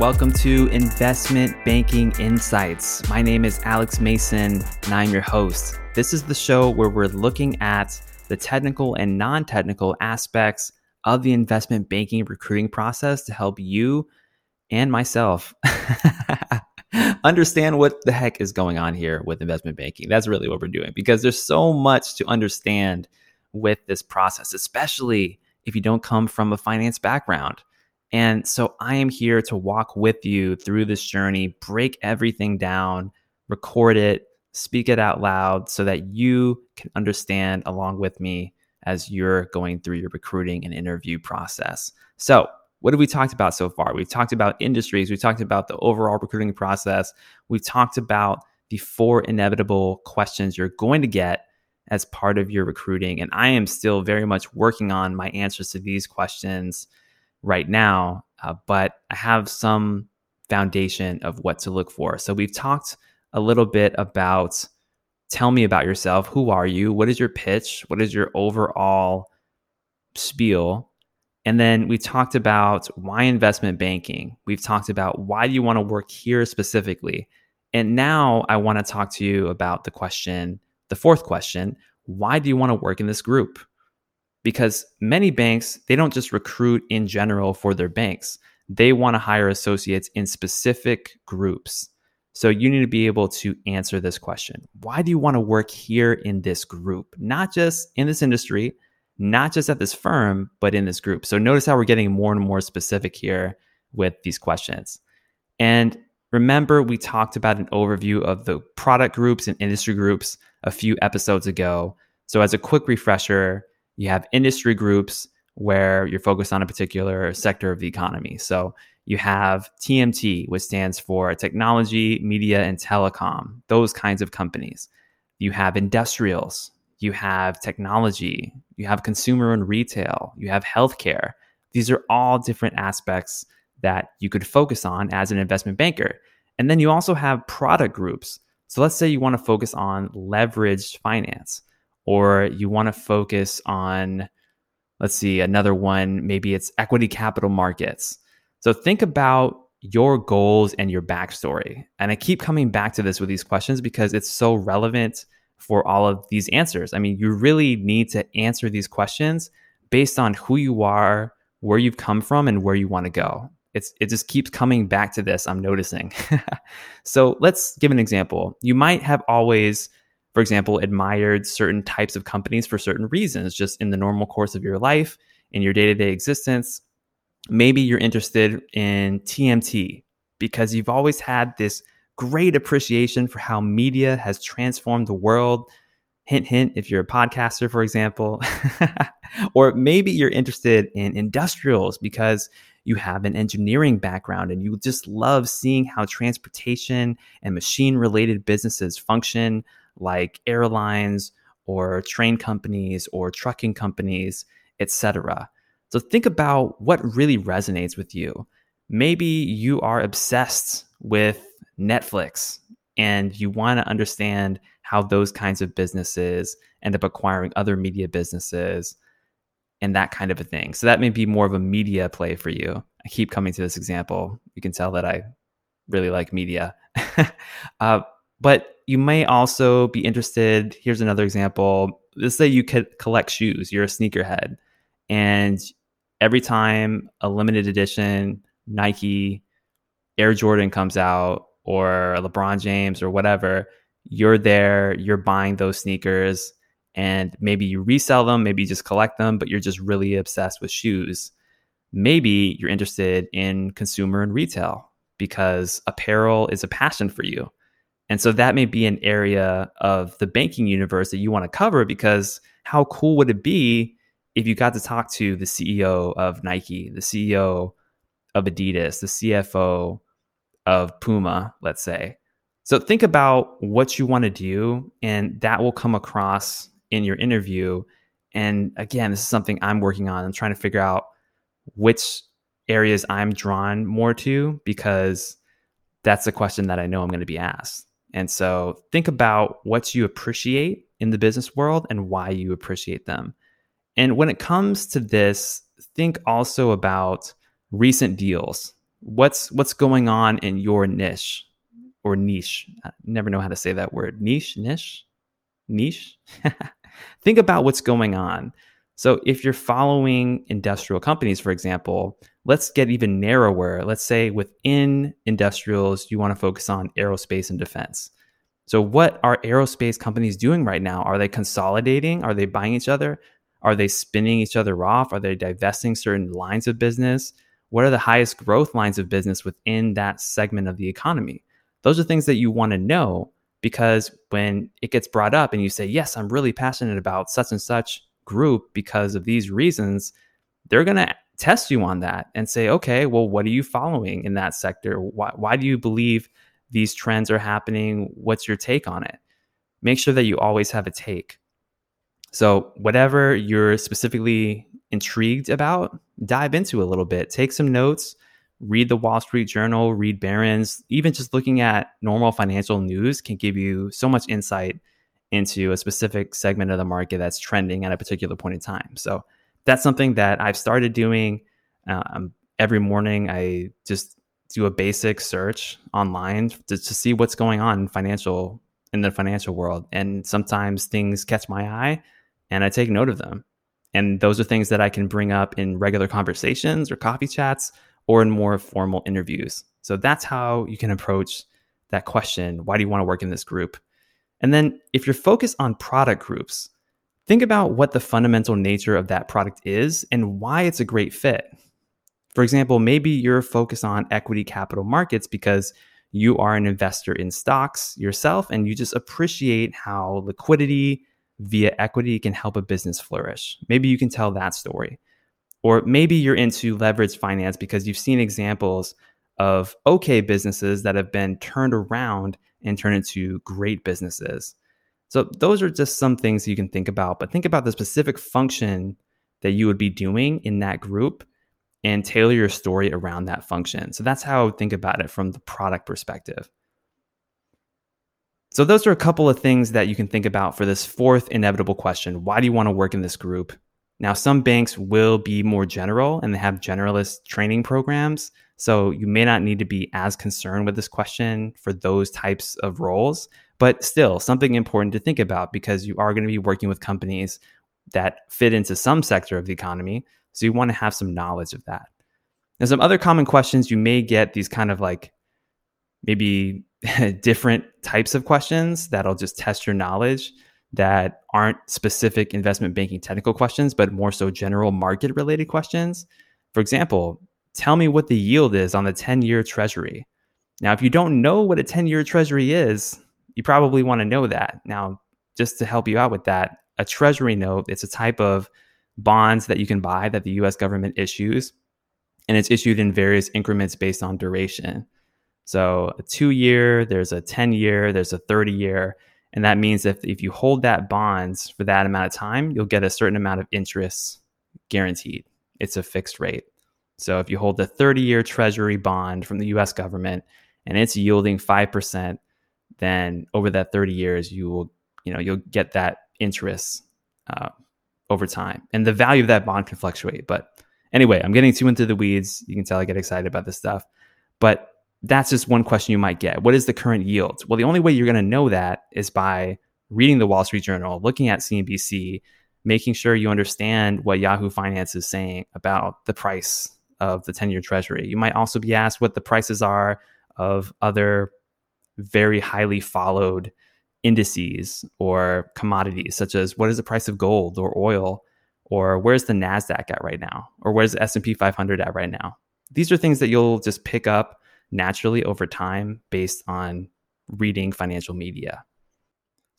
Welcome to Investment Banking Insights. My name is Alex Mason, and I'm your host. This is the show where we're looking at the technical and non technical aspects of the investment banking recruiting process to help you and myself understand what the heck is going on here with investment banking. That's really what we're doing because there's so much to understand with this process, especially if you don't come from a finance background. And so I am here to walk with you through this journey, break everything down, record it, speak it out loud so that you can understand along with me as you're going through your recruiting and interview process. So, what have we talked about so far? We've talked about industries, we've talked about the overall recruiting process, we've talked about the four inevitable questions you're going to get as part of your recruiting. And I am still very much working on my answers to these questions right now, uh, but I have some foundation of what to look for. So we've talked a little bit about tell me about yourself. Who are you? What is your pitch? What is your overall spiel? And then we talked about why investment banking. We've talked about why do you want to work here specifically. And now I want to talk to you about the question, the fourth question, why do you want to work in this group? Because many banks, they don't just recruit in general for their banks. They want to hire associates in specific groups. So you need to be able to answer this question. Why do you want to work here in this group? Not just in this industry, not just at this firm, but in this group. So notice how we're getting more and more specific here with these questions. And remember, we talked about an overview of the product groups and industry groups a few episodes ago. So, as a quick refresher, you have industry groups where you're focused on a particular sector of the economy. So, you have TMT, which stands for technology, media, and telecom, those kinds of companies. You have industrials, you have technology, you have consumer and retail, you have healthcare. These are all different aspects that you could focus on as an investment banker. And then you also have product groups. So let's say you want to focus on leveraged finance, or you want to focus on, let's see, another one, maybe it's equity capital markets so think about your goals and your backstory. And I keep coming back to this with these questions because it's so relevant for all of these answers. I mean, you really need to answer these questions based on who you are, where you've come from, and where you want to go. It's it just keeps coming back to this. I'm noticing. so let's give an example. You might have always, for example, admired certain types of companies for certain reasons, just in the normal course of your life, in your day to day existence maybe you're interested in TMT because you've always had this great appreciation for how media has transformed the world. Hint, hint, if you're a podcaster, for example. or maybe you're interested in industrials because you have an engineering background and you just love seeing how transportation and machine related businesses function, like airlines or train companies or trucking companies, etc. So think about what really resonates with you. Maybe you are obsessed with Netflix and you want to understand how those kinds of businesses end up acquiring other media businesses and that kind of a thing. So that may be more of a media play for you. I keep coming to this example. You can tell that I really like media. uh, but you may also be interested. Here's another example. Let's say you could collect shoes, you're a sneakerhead, and every time a limited edition Nike Air Jordan comes out or LeBron James or whatever, you're there, you're buying those sneakers and maybe you resell them, maybe you just collect them, but you're just really obsessed with shoes. Maybe you're interested in consumer and retail because apparel is a passion for you. And so that may be an area of the banking universe that you want to cover because how cool would it be if you got to talk to the CEO of Nike, the CEO of Adidas, the CFO of Puma, let's say. So think about what you want to do, and that will come across in your interview. And again, this is something I'm working on. I'm trying to figure out which areas I'm drawn more to because that's a question that I know I'm going to be asked. And so think about what you appreciate in the business world and why you appreciate them. And when it comes to this, think also about recent deals. What's what's going on in your niche or niche? I never know how to say that word. Niche, niche, niche. Think about what's going on. So if you're following industrial companies, for example, let's get even narrower. Let's say within industrials, you want to focus on aerospace and defense. So, what are aerospace companies doing right now? Are they consolidating? Are they buying each other? Are they spinning each other off? Are they divesting certain lines of business? What are the highest growth lines of business within that segment of the economy? Those are things that you want to know because when it gets brought up and you say, Yes, I'm really passionate about such and such group because of these reasons, they're going to test you on that and say, Okay, well, what are you following in that sector? Why, why do you believe these trends are happening. What's your take on it? Make sure that you always have a take. So, whatever you're specifically intrigued about, dive into a little bit. Take some notes, read the Wall Street Journal, read Barron's. Even just looking at normal financial news can give you so much insight into a specific segment of the market that's trending at a particular point in time. So, that's something that I've started doing. Um, every morning, I just do a basic search online to, to see what's going on in financial in the financial world and sometimes things catch my eye and i take note of them and those are things that i can bring up in regular conversations or coffee chats or in more formal interviews so that's how you can approach that question why do you want to work in this group and then if you're focused on product groups think about what the fundamental nature of that product is and why it's a great fit for example, maybe you're focused on equity capital markets because you are an investor in stocks yourself and you just appreciate how liquidity via equity can help a business flourish. Maybe you can tell that story. Or maybe you're into leveraged finance because you've seen examples of okay businesses that have been turned around and turned into great businesses. So, those are just some things you can think about, but think about the specific function that you would be doing in that group and tailor your story around that function. So that's how I would think about it from the product perspective. So, those are a couple of things that you can think about for this fourth inevitable question Why do you want to work in this group? Now, some banks will be more general and they have generalist training programs. So, you may not need to be as concerned with this question for those types of roles, but still something important to think about because you are going to be working with companies that fit into some sector of the economy. So you want to have some knowledge of that. Now, some other common questions you may get these kind of like maybe different types of questions that'll just test your knowledge that aren't specific investment banking technical questions, but more so general market related questions. For example, tell me what the yield is on the 10 year treasury. Now, if you don't know what a 10 year treasury is, you probably want to know that. Now, just to help you out with that, a treasury note, it's a type of bonds that you can buy that the US government issues. And it's issued in various increments based on duration. So a two year, there's a 10 year, there's a 30 year. And that means if, if you hold that bonds for that amount of time, you'll get a certain amount of interest guaranteed. It's a fixed rate. So if you hold a 30 year treasury bond from the US government and it's yielding 5%, then over that 30 years, you will, you know, you'll get that interest uh, over time. And the value of that bond can fluctuate. But anyway, I'm getting too into the weeds. You can tell I get excited about this stuff. But that's just one question you might get. What is the current yield? Well, the only way you're going to know that is by reading the Wall Street Journal, looking at CNBC, making sure you understand what Yahoo Finance is saying about the price of the 10 year treasury. You might also be asked what the prices are of other very highly followed indices or commodities such as what is the price of gold or oil or where's the nasdaq at right now or where's the s&p 500 at right now these are things that you'll just pick up naturally over time based on reading financial media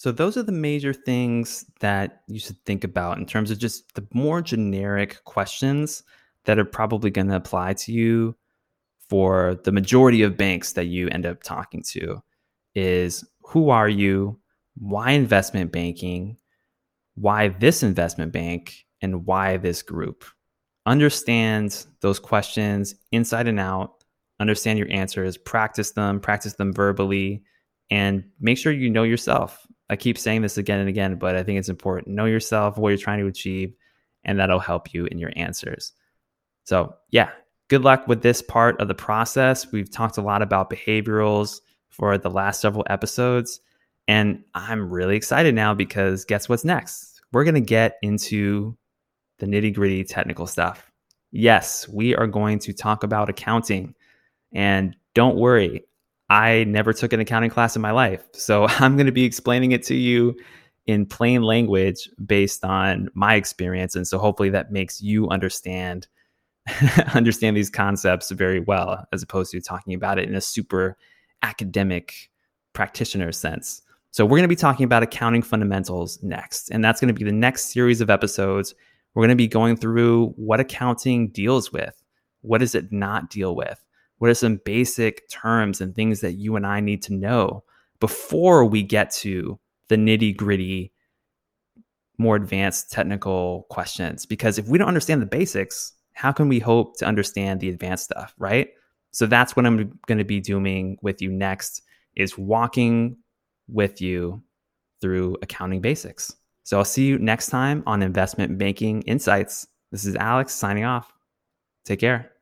so those are the major things that you should think about in terms of just the more generic questions that are probably going to apply to you for the majority of banks that you end up talking to is who are you? Why investment banking? Why this investment bank? And why this group? Understand those questions inside and out. Understand your answers, practice them, practice them verbally, and make sure you know yourself. I keep saying this again and again, but I think it's important. Know yourself, what you're trying to achieve, and that'll help you in your answers. So, yeah, good luck with this part of the process. We've talked a lot about behaviorals for the last several episodes. And I'm really excited now because guess what's next? We're going to get into the nitty gritty technical stuff. Yes, we are going to talk about accounting. And don't worry, I never took an accounting class in my life. So I'm going to be explaining it to you in plain language based on my experience. And so hopefully that makes you understand understand these concepts very well as opposed to talking about it in a super academic practitioner sense. So we're going to be talking about accounting fundamentals next. And that's going to be the next series of episodes. We're going to be going through what accounting deals with. What does it not deal with? What are some basic terms and things that you and I need to know before we get to the nitty gritty, more advanced technical questions? Because if we don't understand the basics, how can we hope to understand the advanced stuff, right? So that's what I'm going to be doing with you next is walking with you through accounting basics. So I'll see you next time on Investment Banking Insights. This is Alex signing off. Take care.